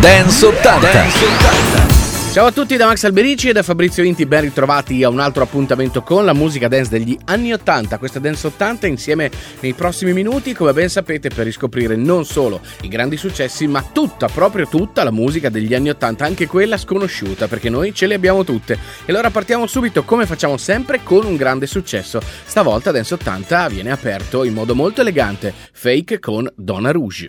Dance 80. Dance 80. Ciao a tutti da Max Alberici e da Fabrizio Inti, ben ritrovati a un altro appuntamento con la musica dance degli anni 80. Questa Dance 80 insieme nei prossimi minuti, come ben sapete, per riscoprire non solo i grandi successi, ma tutta, proprio tutta la musica degli anni 80, anche quella sconosciuta, perché noi ce le abbiamo tutte. E allora partiamo subito, come facciamo sempre, con un grande successo. Stavolta Dance 80 viene aperto in modo molto elegante, fake con Donna Rouge.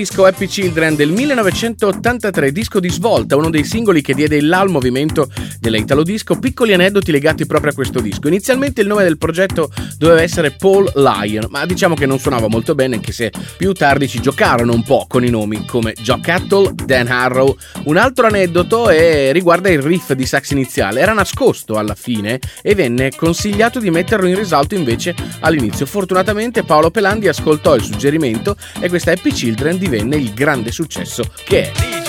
Disco Happy Children del 1983, disco di svolta, uno dei singoli che diede il là al movimento dell'Italo Disco. Piccoli aneddoti legati proprio a questo disco. Inizialmente il nome del progetto doveva essere Paul Lion, ma diciamo che non suonava molto bene, anche se più tardi ci giocarono un po' con i nomi come Joe Cattle, Dan Harrow. Un altro aneddoto è, riguarda il riff di sax iniziale, era nascosto alla fine e venne consigliato di metterlo in risalto invece all'inizio. Fortunatamente Paolo Pelandi ascoltò il suggerimento e questa Happy Children Children divenne il grande successo che è.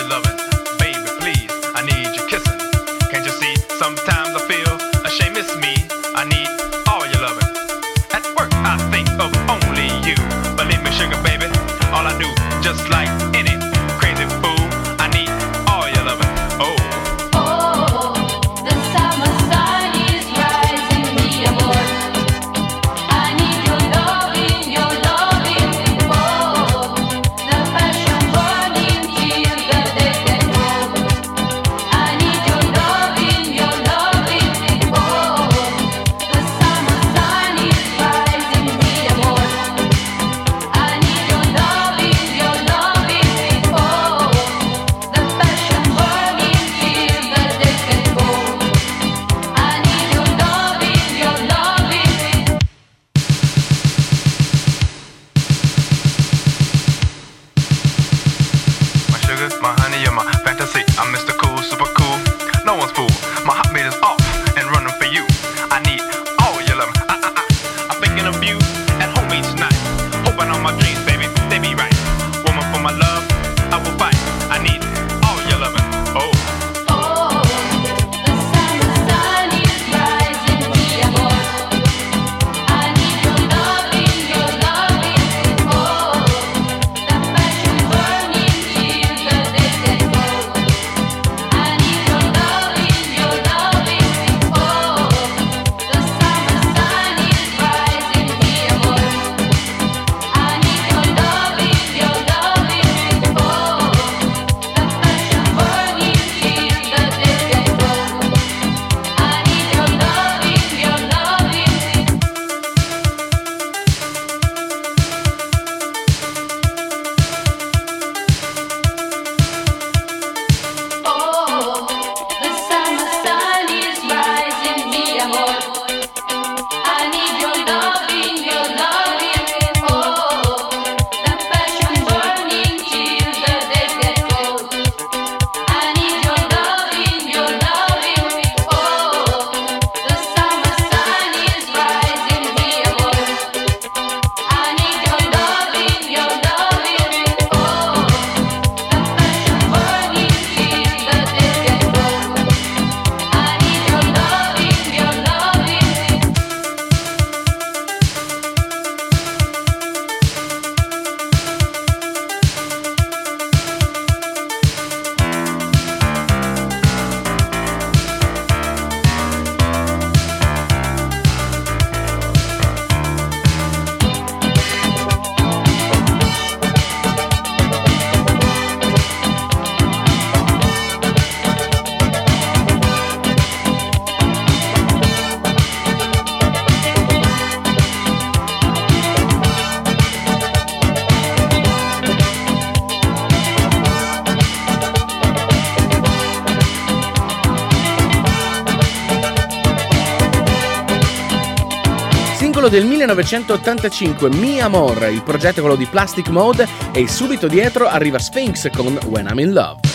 Del 1985, Mi Amor, il progetto è quello di Plastic Mode e subito dietro arriva Sphinx con When I'm in Love.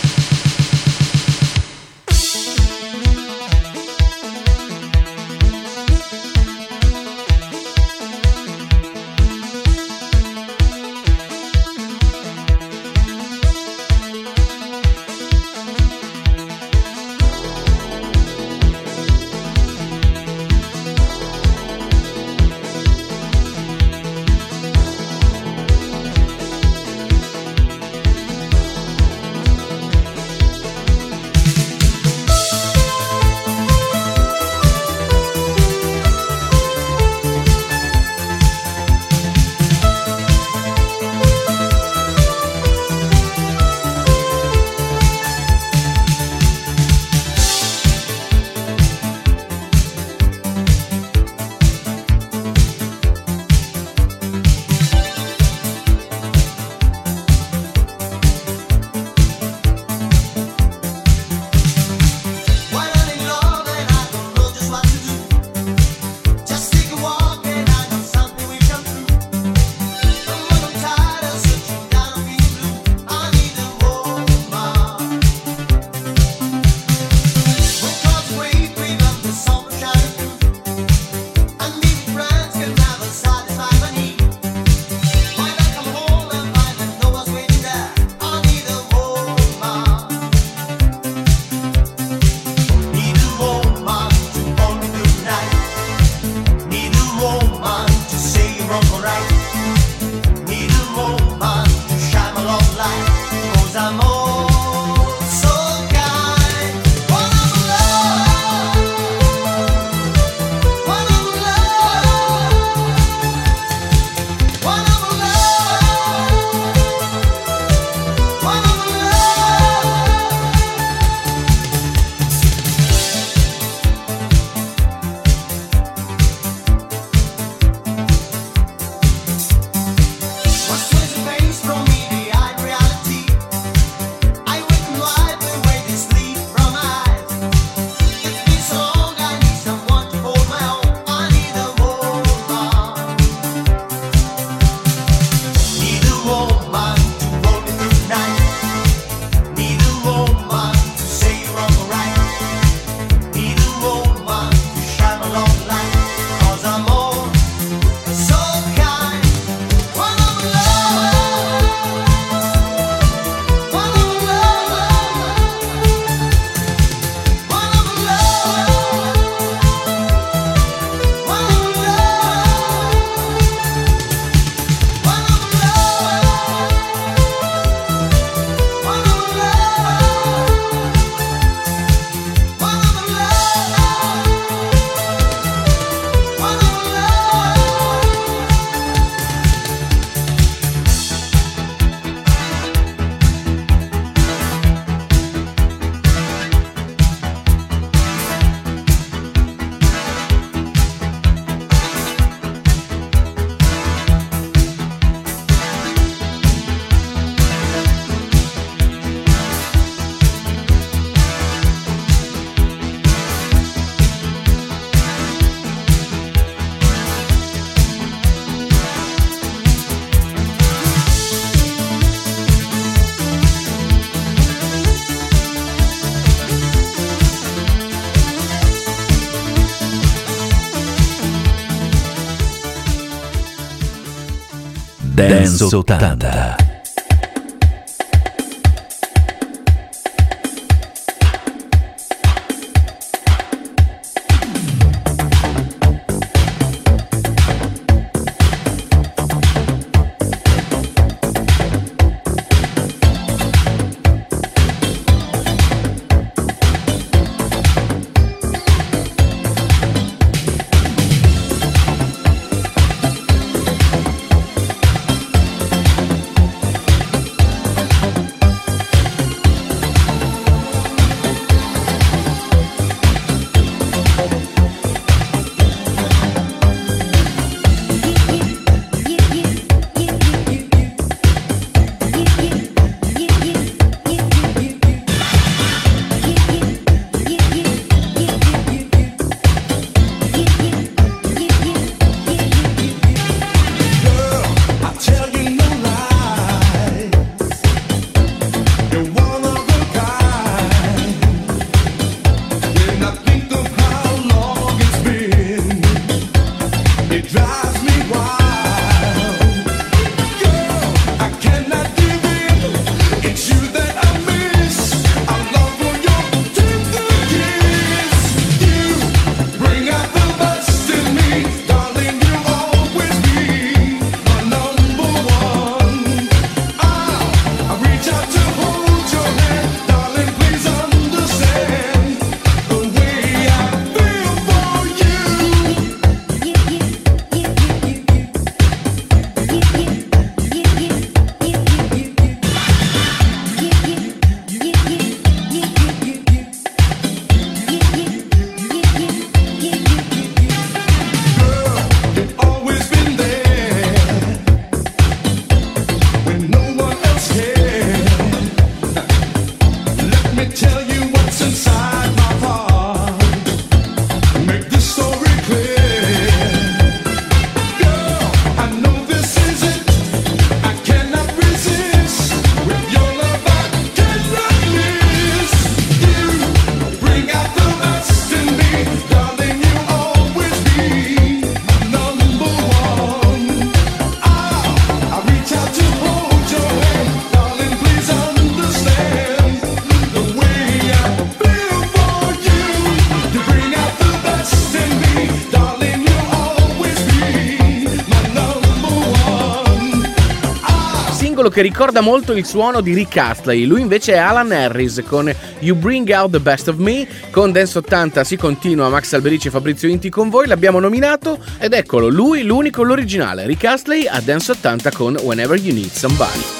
Resultado. Che ricorda molto il suono di Rick Astley. Lui invece è Alan Harris con You Bring Out the Best of Me. Con Dance 80 si continua, Max Alberici e Fabrizio Inti con voi. L'abbiamo nominato ed eccolo, lui l'unico, l'originale. Rick Astley a Dance 80 con Whenever You Need Somebody.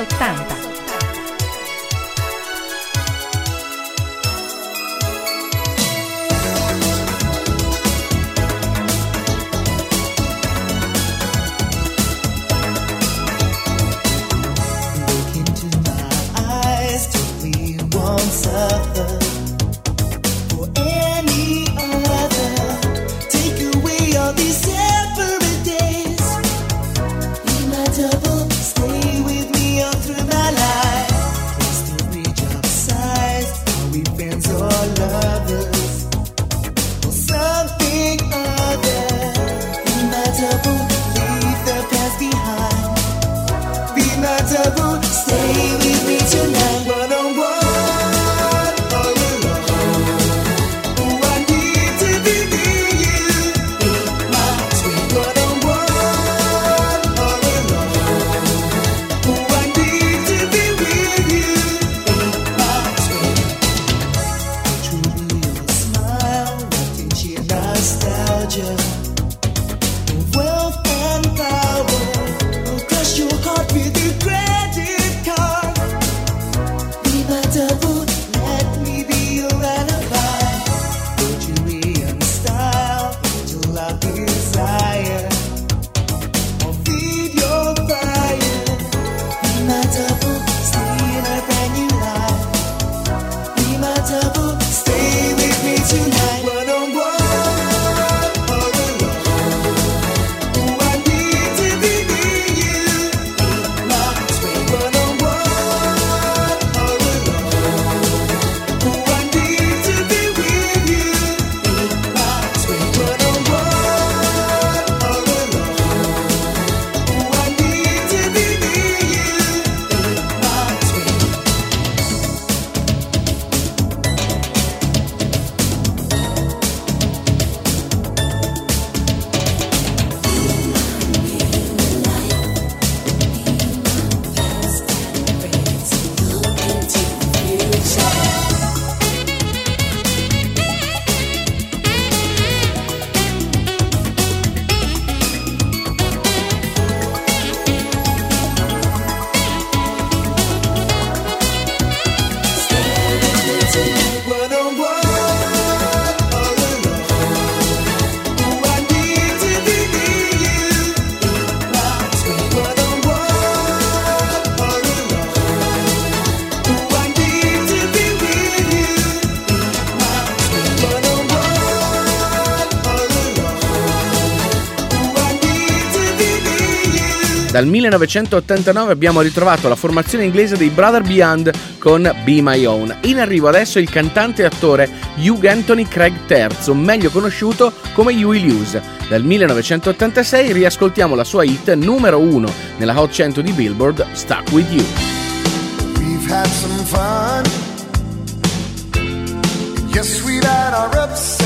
octavos. Dal 1989 abbiamo ritrovato la formazione inglese dei Brother Beyond con Be My Own. In arrivo adesso il cantante e attore Hugh Anthony Craig III, meglio conosciuto come Huey Lewis. Dal 1986 riascoltiamo la sua hit numero 1 nella Hot 100 di Billboard, Stuck With You. We've had some fun. Yes, we've had our ups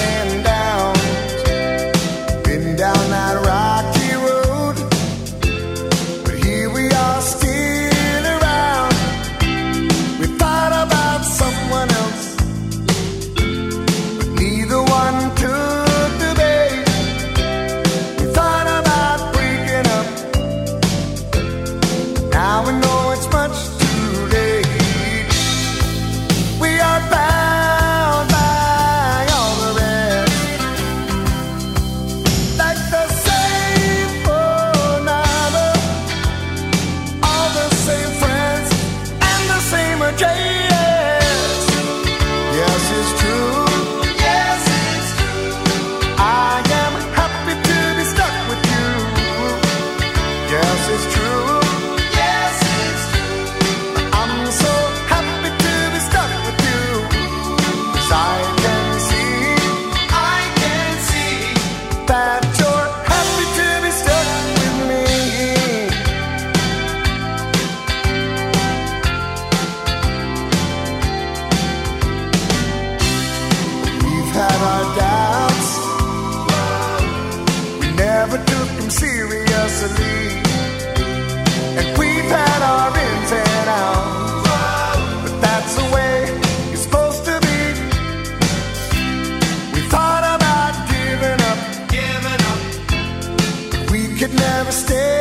stay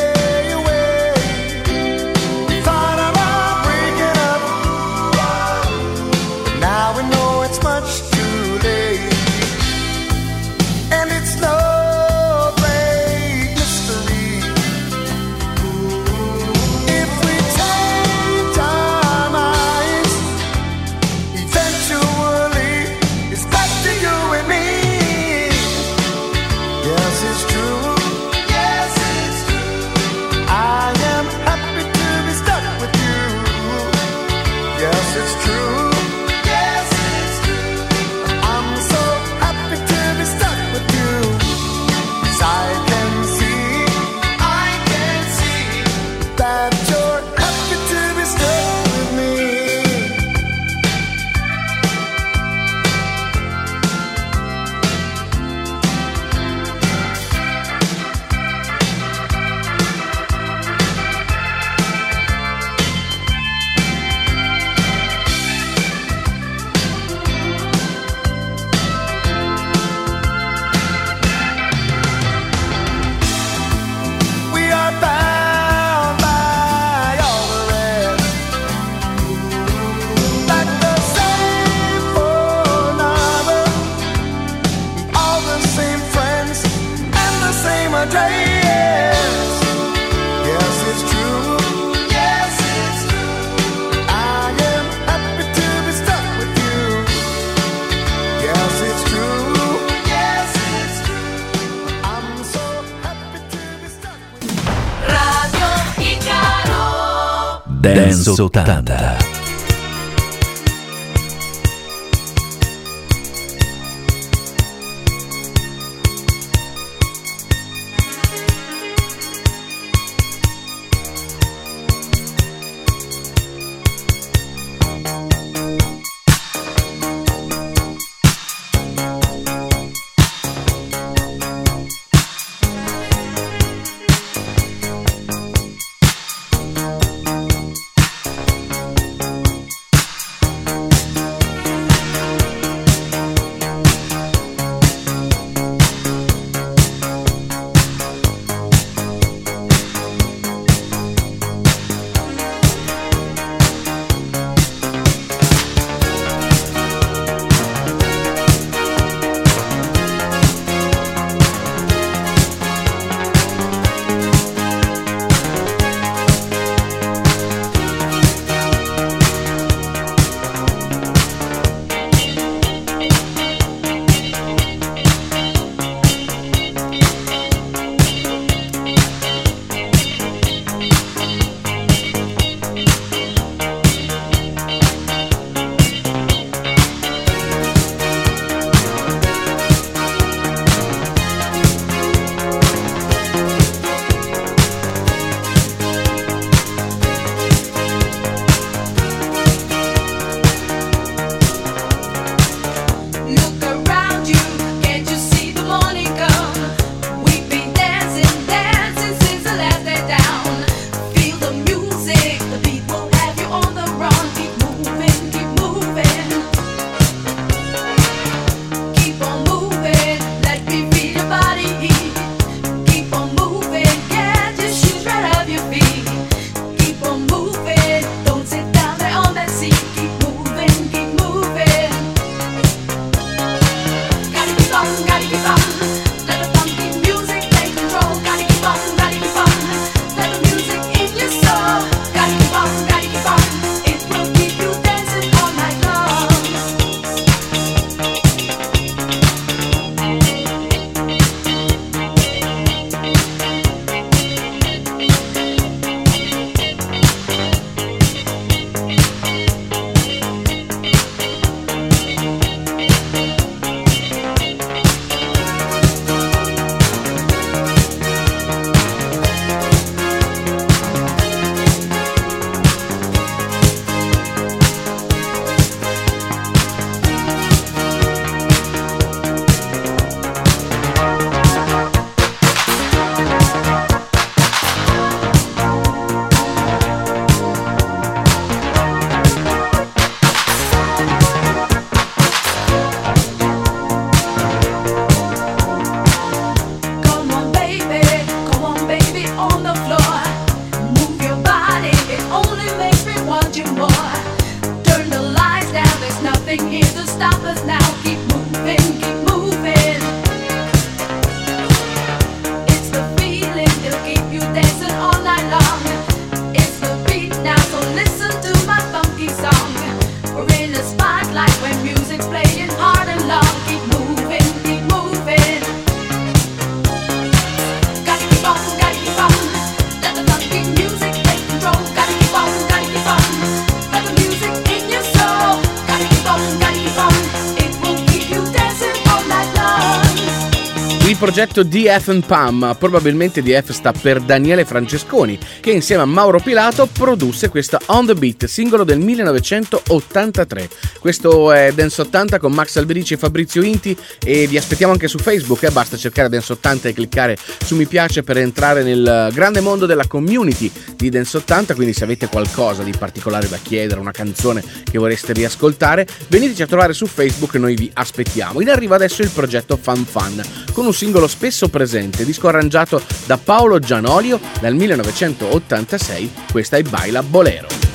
Sultana. Progetto DF Pam, probabilmente DF sta per Daniele Francesconi, che insieme a Mauro Pilato produsse questa On The Beat, singolo del 1983. Questo è Dance 80 con Max Alberici e Fabrizio Inti e vi aspettiamo anche su Facebook, eh? basta cercare Dance 80 e cliccare su mi piace per entrare nel grande mondo della community di Dance 80, quindi se avete qualcosa di particolare da chiedere, una canzone che vorreste riascoltare, veniteci a trovare su Facebook, noi vi aspettiamo. In arrivo adesso il progetto Fan Fan, con un singolo singolo spesso presente, disco arrangiato da Paolo Gianolio nel 1986, questa è Baila Bolero.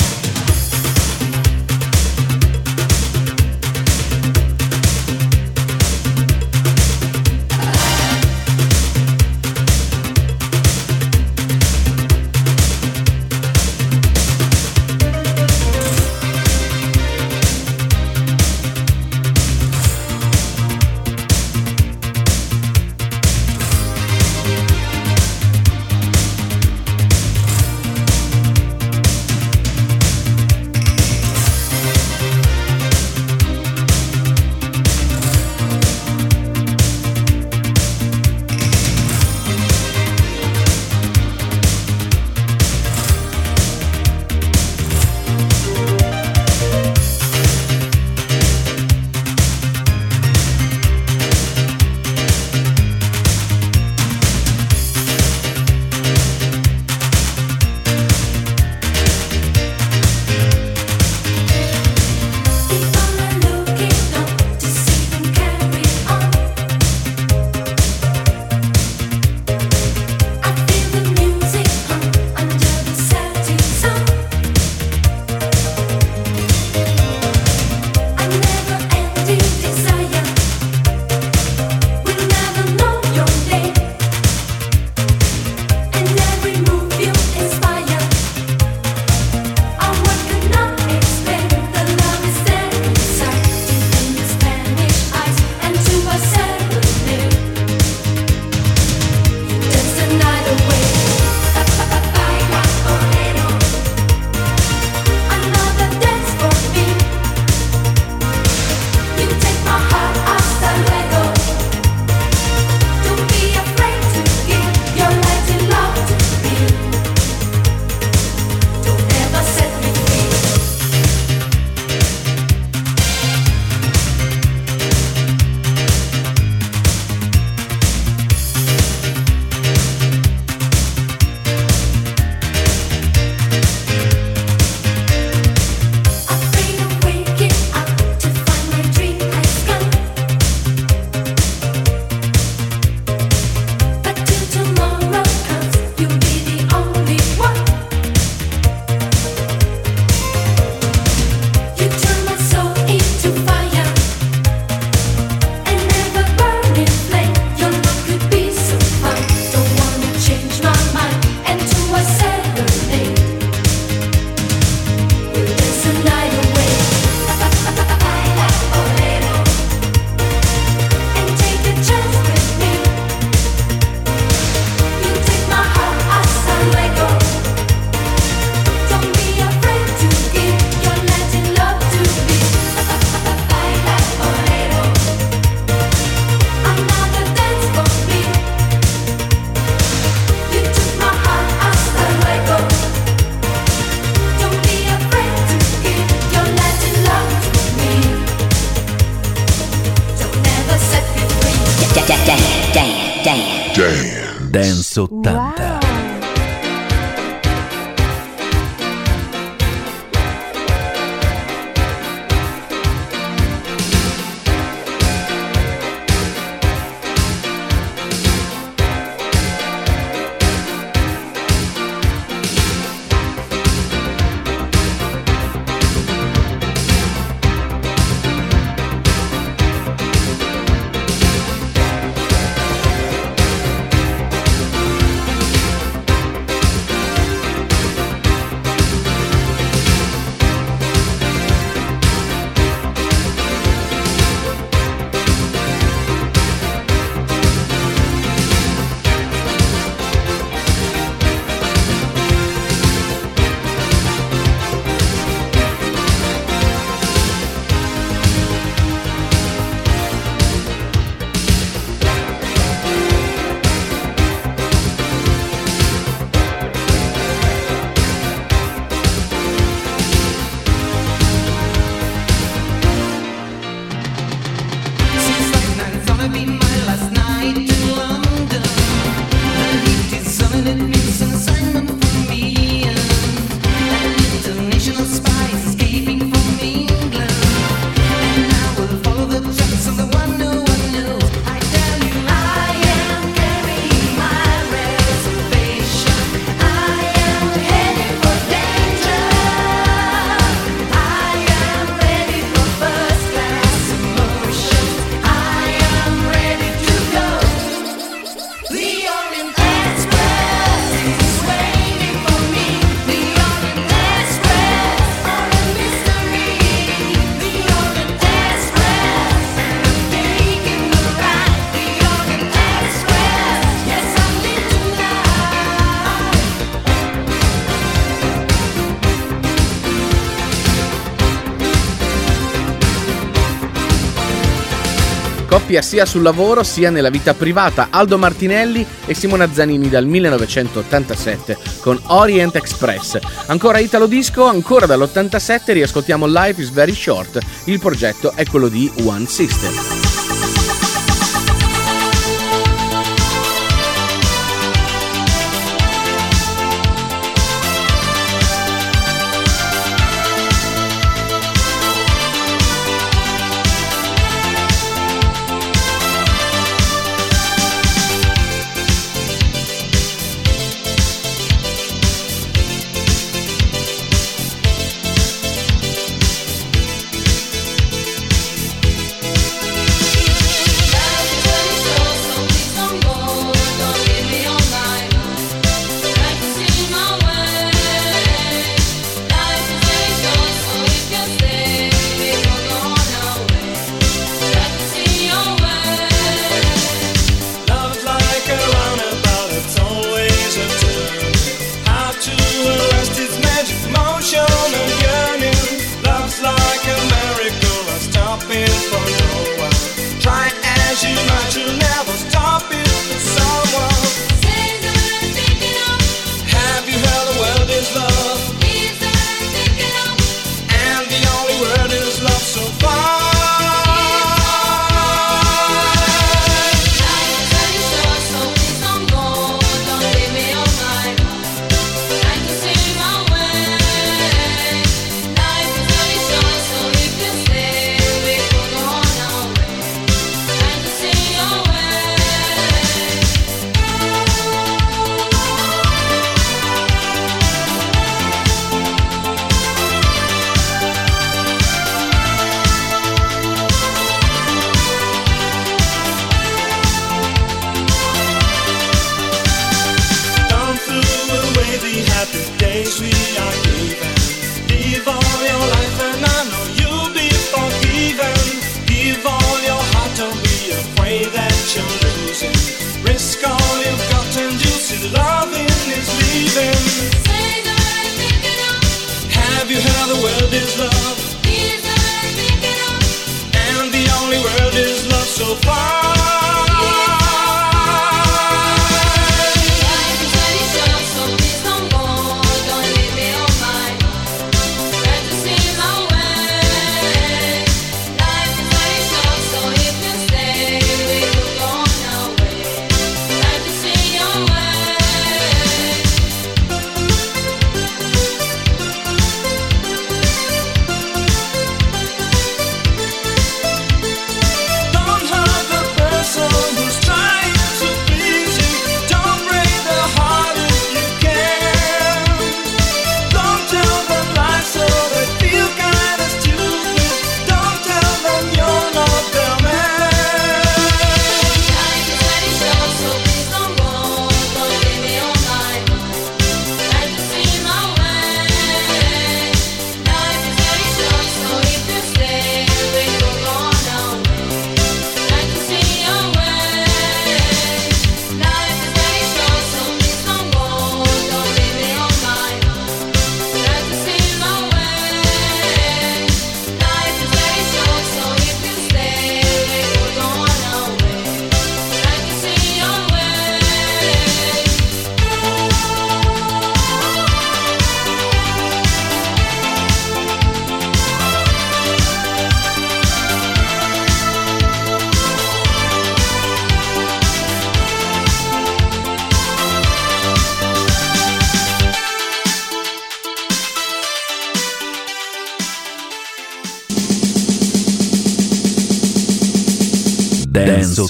Coppia sia sul lavoro sia nella vita privata, Aldo Martinelli e Simona Zanini dal 1987 con Orient Express. Ancora Italo Disco, ancora dall'87 riascoltiamo Life is Very Short, il progetto è quello di One System.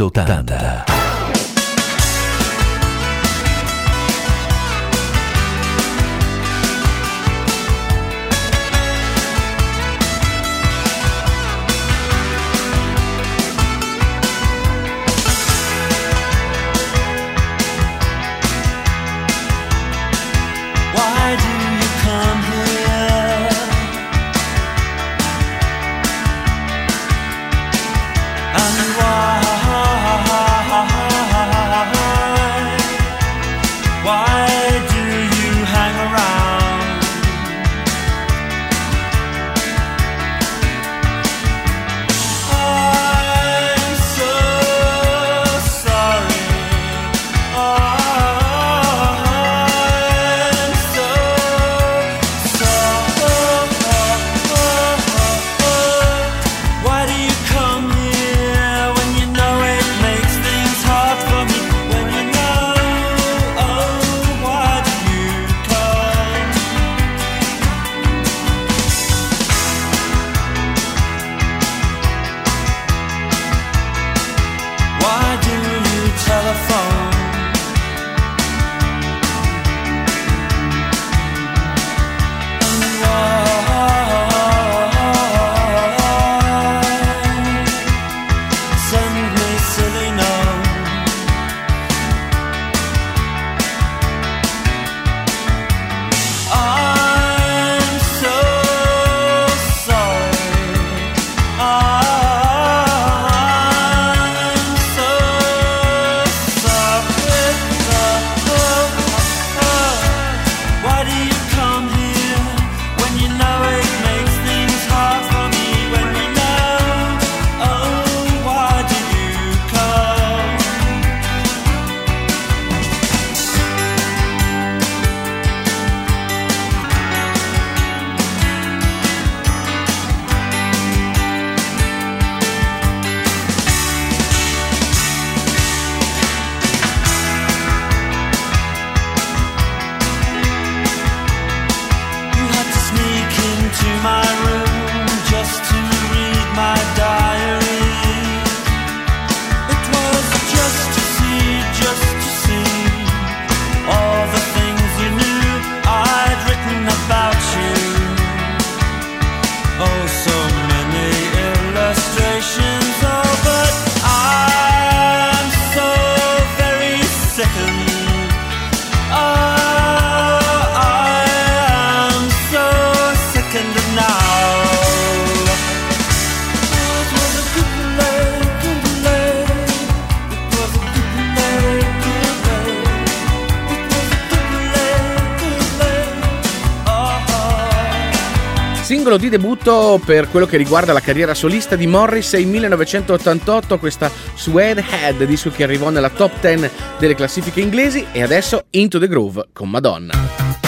80. Questo per quello che riguarda la carriera solista di Morris Morrissey 1988, questa Suede Head, disco che arrivò nella top 10 delle classifiche inglesi e adesso Into the Groove con Madonna.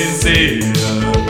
sincera.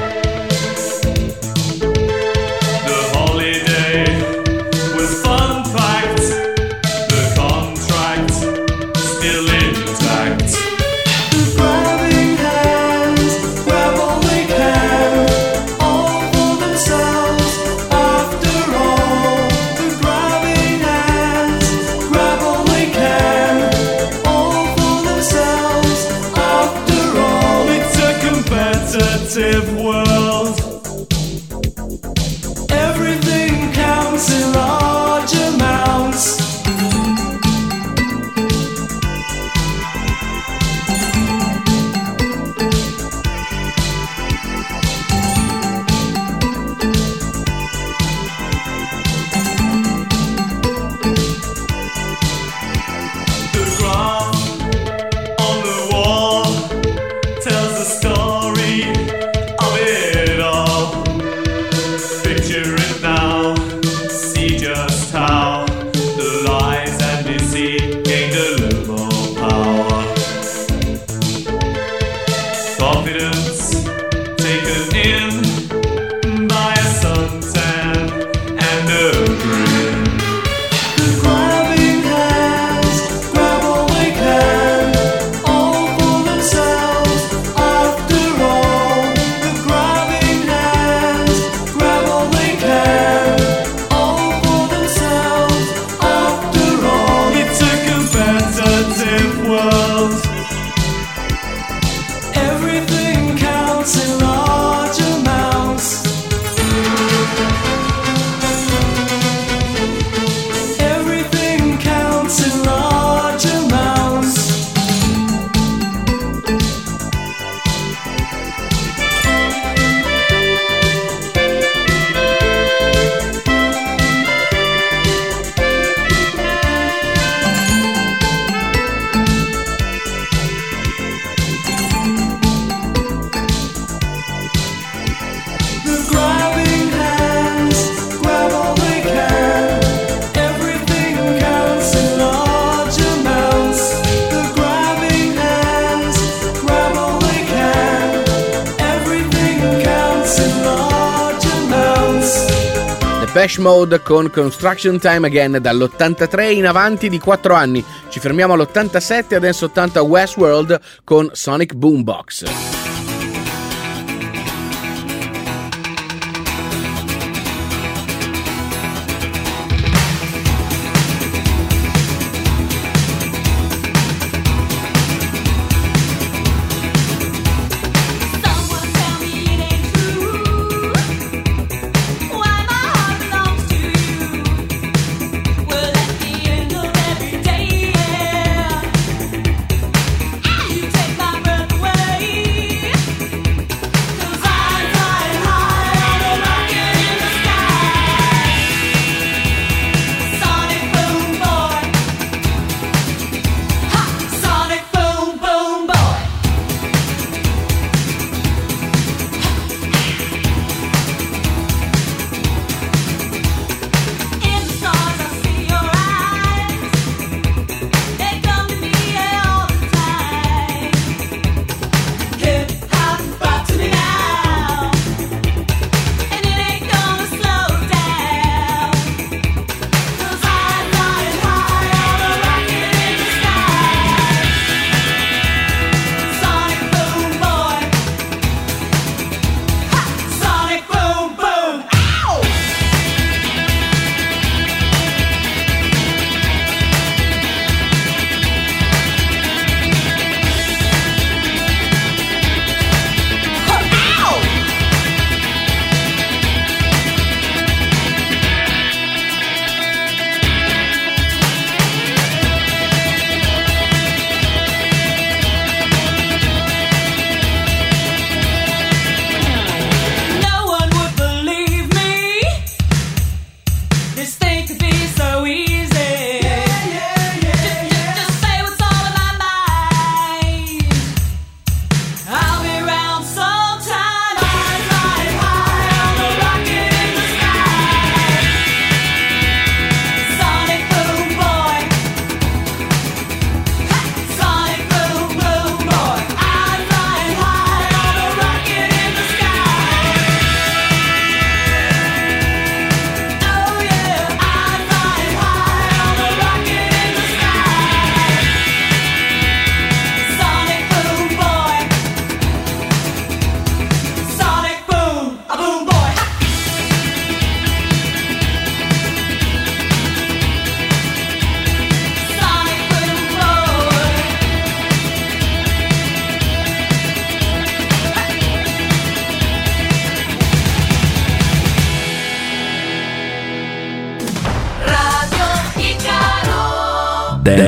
Depeche Mode con Construction Time Again dall'83 in avanti di 4 anni. Ci fermiamo all'87 adesso 80 Westworld con Sonic Boombox.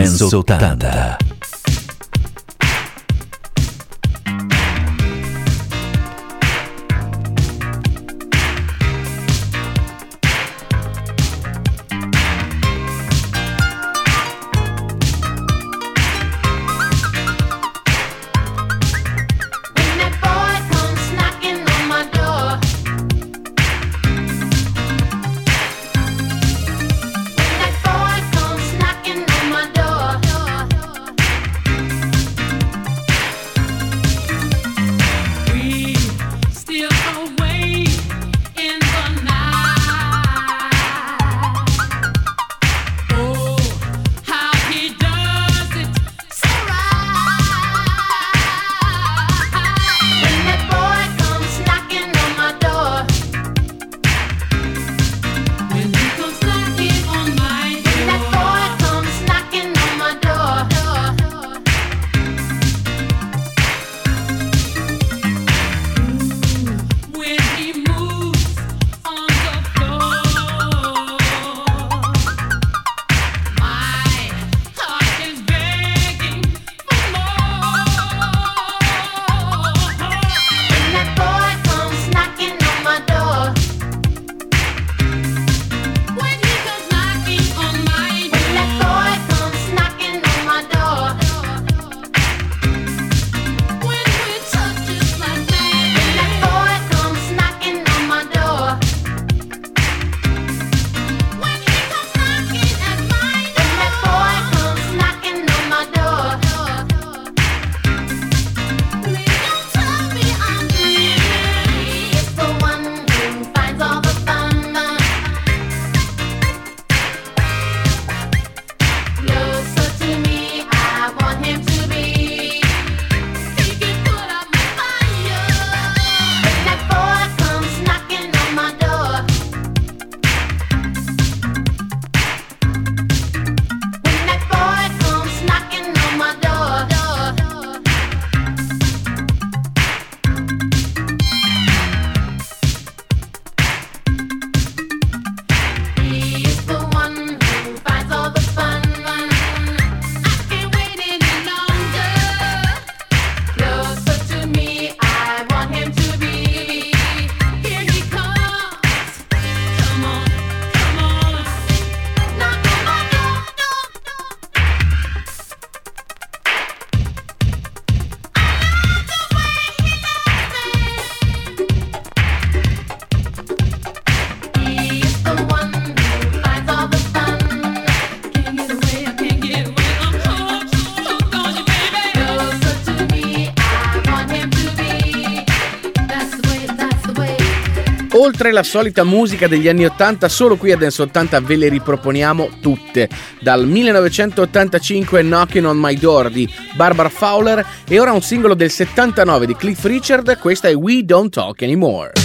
Enzo Tanda. Oltre la solita musica degli anni 80, solo qui a Dance 80 ve le riproponiamo tutte. Dal 1985 Knocking on My Door di Barbara Fowler e ora un singolo del 79 di Cliff Richard, questa è We Don't Talk Anymore.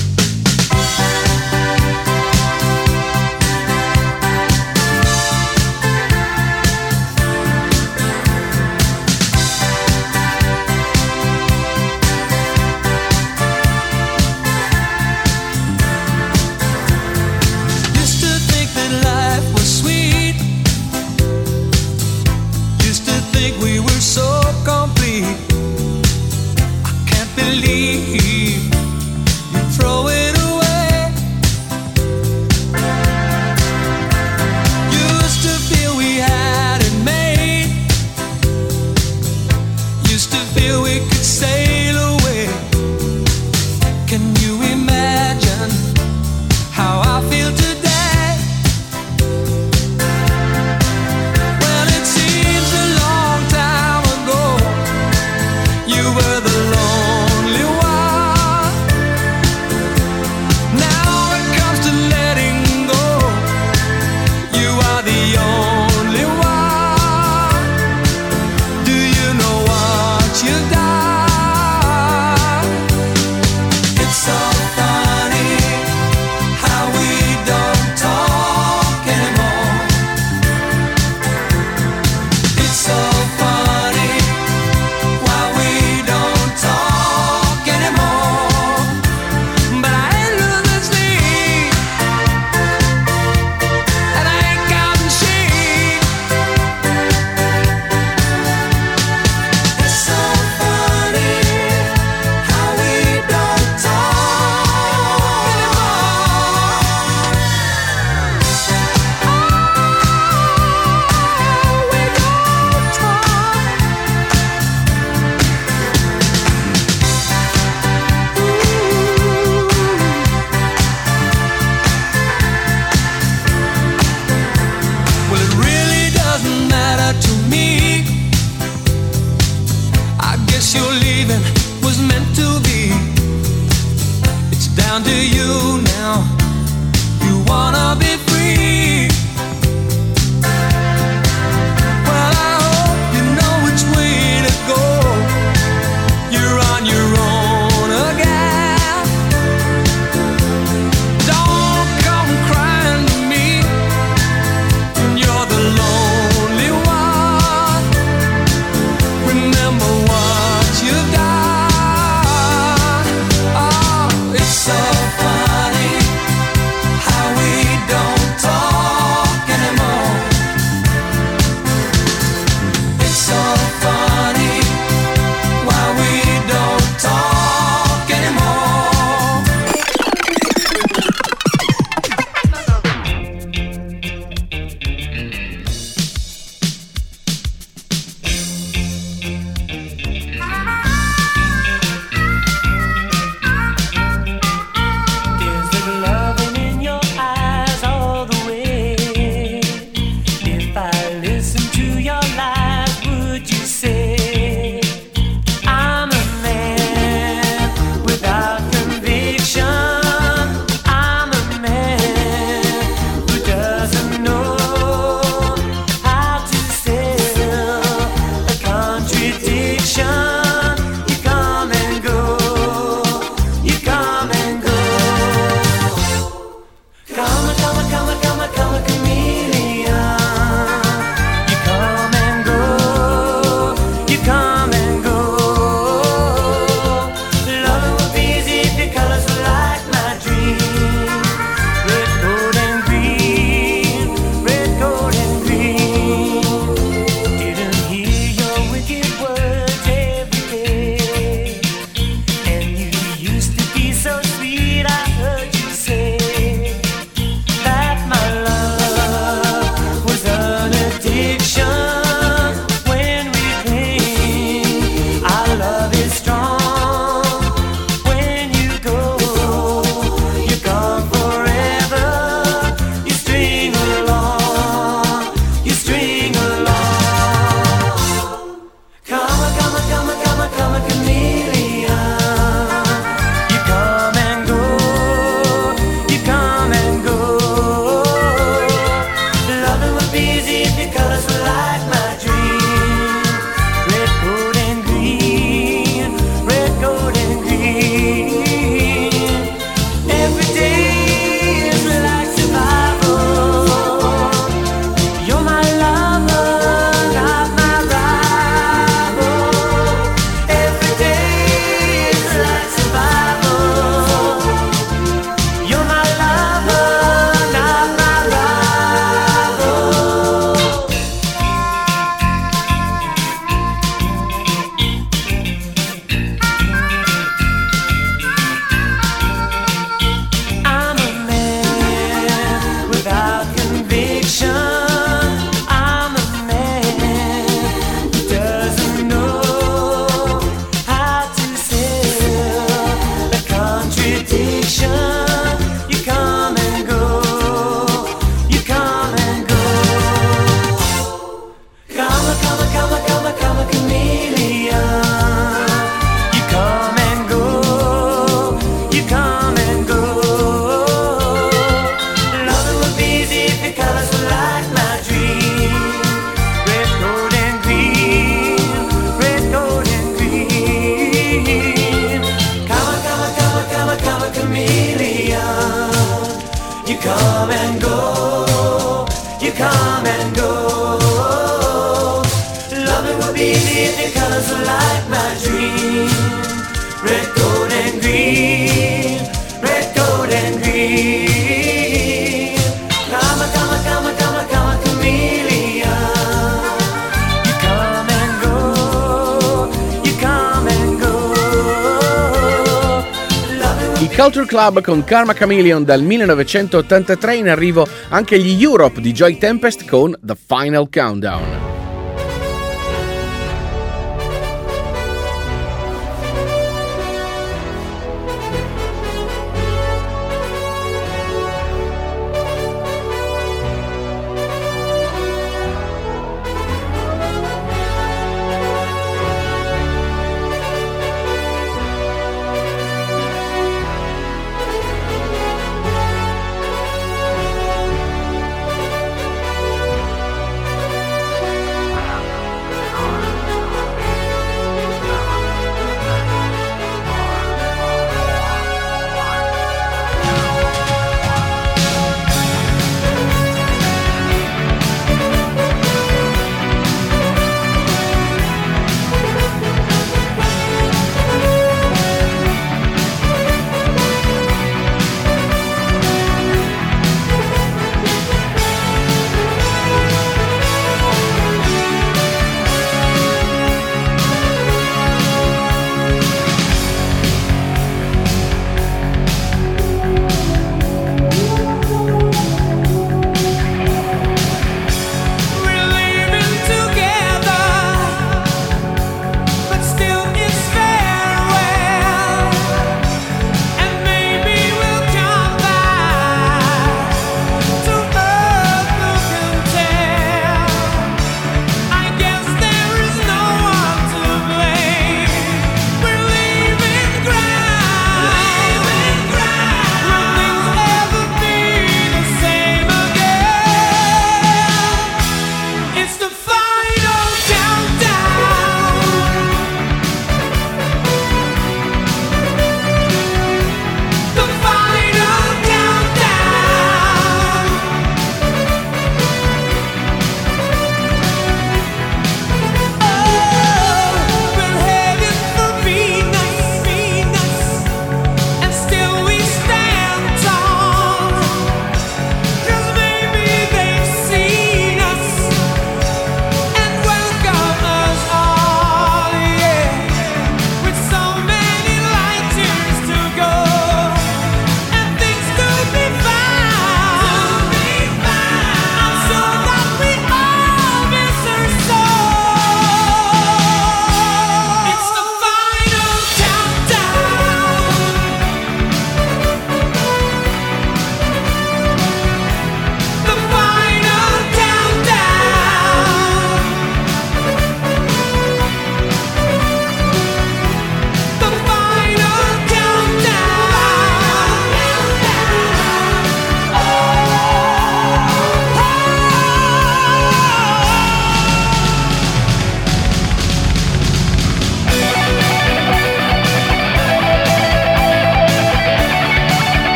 I Culture Club con Karma Chameleon dal 1983 in arrivo anche gli Europe di Joy Tempest con The Final Countdown.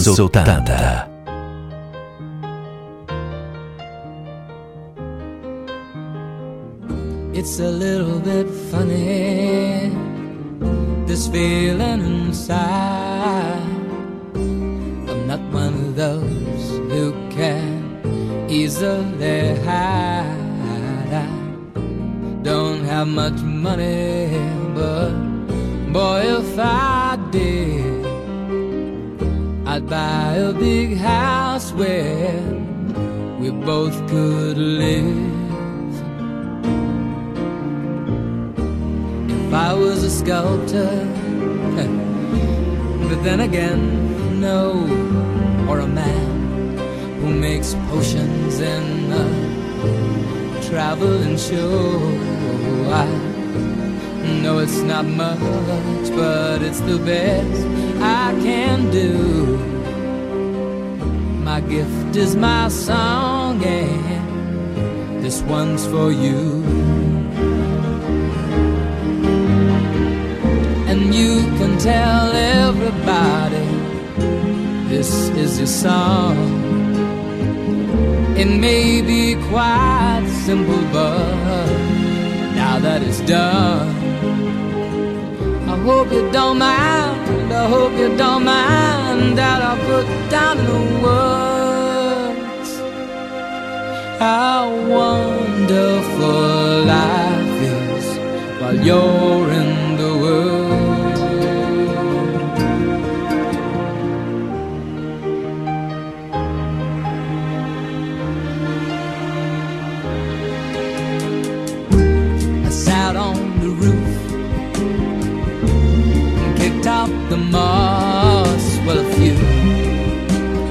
Sultanda. We both could live. If I was a sculptor, but then again, no, or a man who makes potions in a traveling show. I know it's not much, but it's the best I can do. My gift is my song, and this one's for you. and you can tell everybody this is your song. It may be quite simple, but now that it's done, I hope you don't mind. I hope you don't mind that I put down the words how wonderful life is while you're in the world. I sat on the roof and kicked out the moss. Well, a few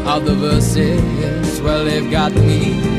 of the verses, well, they've got me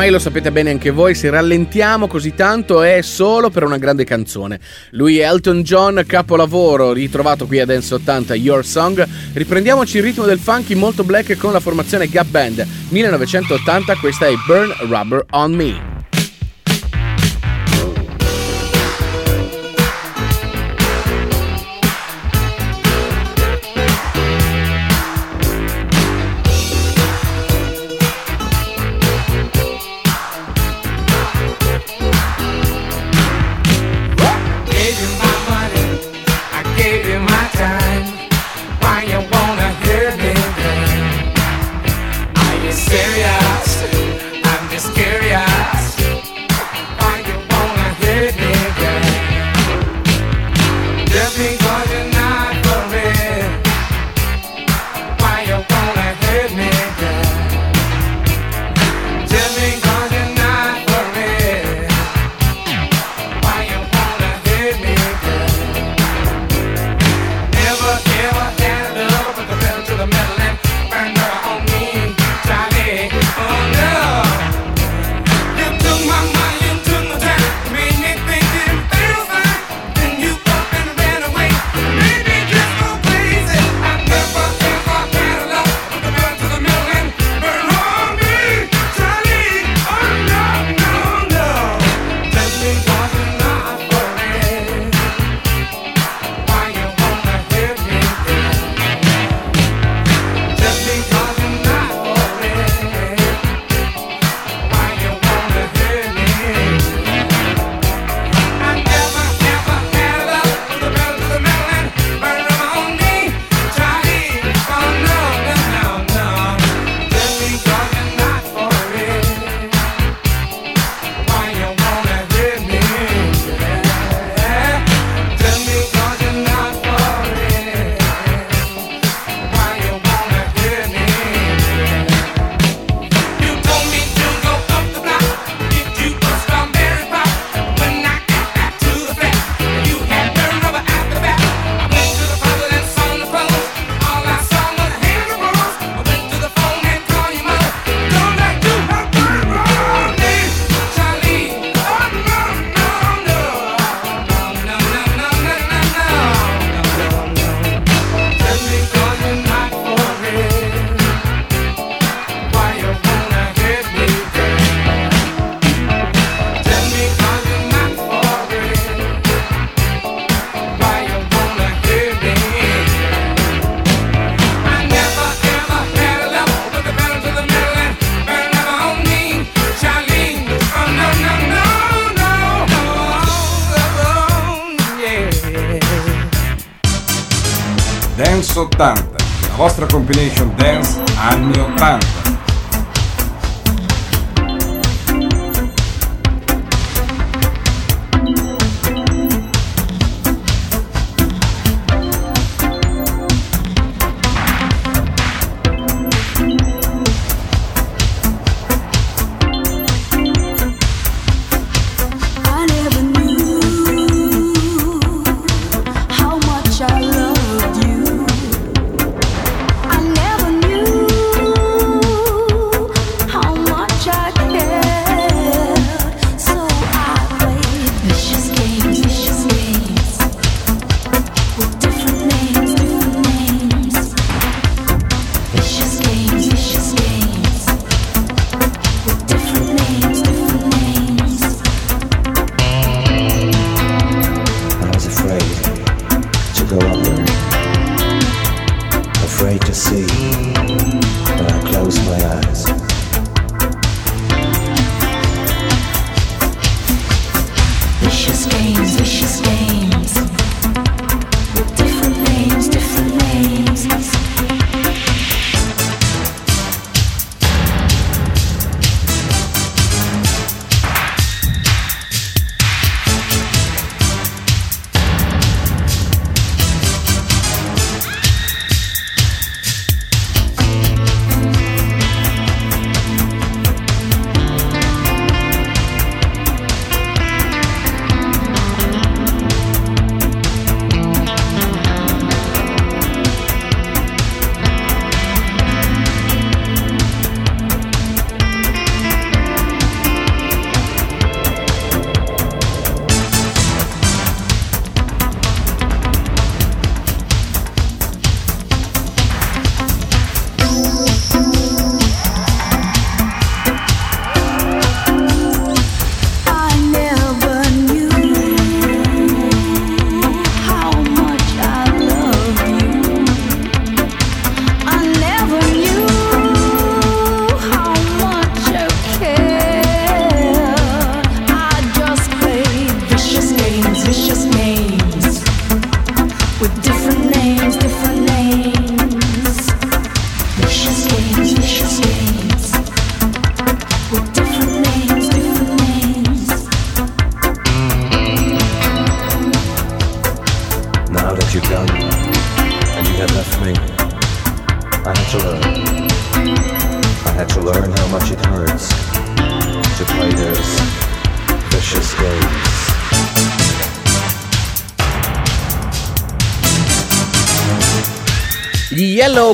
Ormai lo sapete bene anche voi, se rallentiamo così tanto è solo per una grande canzone. Lui è Elton John, capolavoro, ritrovato qui a Dance 80 Your Song. Riprendiamoci il ritmo del funky molto black con la formazione Gap Band 1980, questa è Burn Rubber on Me.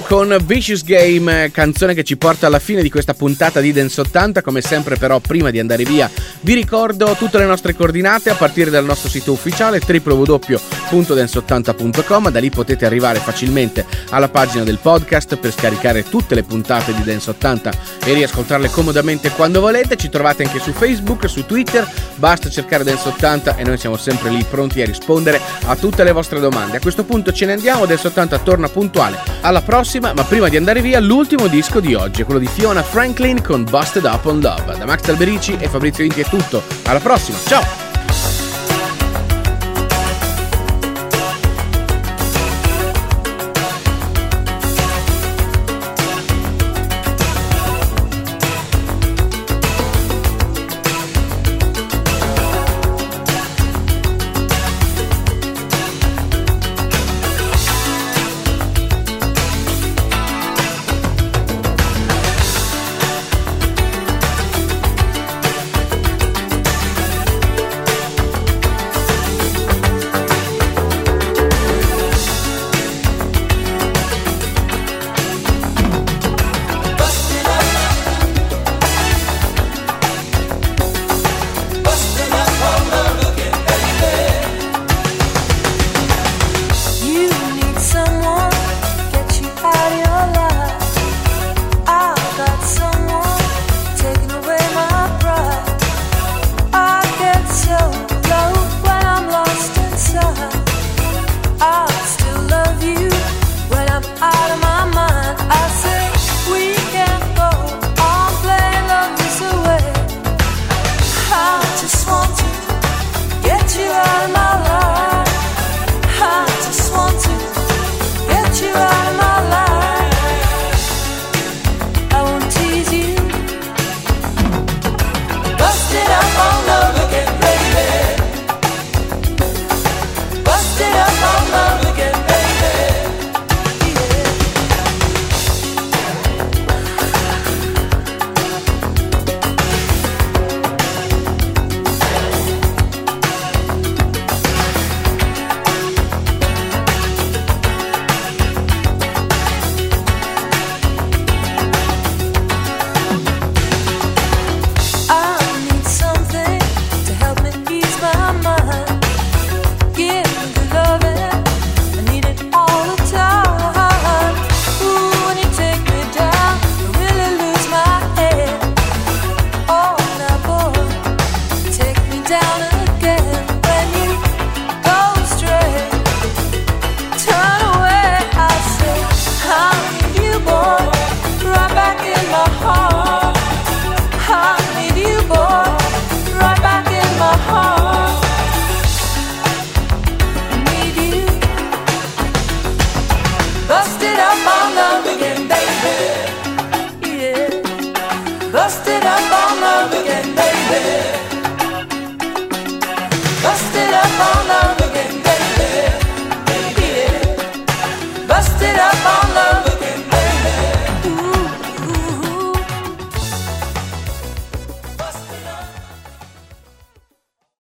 Con Vicious Game, canzone che ci porta alla fine di questa puntata di Dance 80. Come sempre, però, prima di andare via, vi ricordo tutte le nostre coordinate a partire dal nostro sito ufficiale www.dance80.com. Da lì potete arrivare facilmente alla pagina del podcast per scaricare tutte le puntate di Dance 80 e riascoltarle comodamente quando volete. Ci trovate anche su Facebook, su Twitter. Basta cercare Dance 80 e noi siamo sempre lì pronti a rispondere a tutte le vostre domande. A questo punto ce ne andiamo. Dance 80 torna puntuale alla prossima, ma prima di andare via, l'ultimo disco di oggi quello di Fiona Franklin con Busted Up on Love. Da Max Alberici e Fabrizio Inti è tutto. Alla prossima, ciao!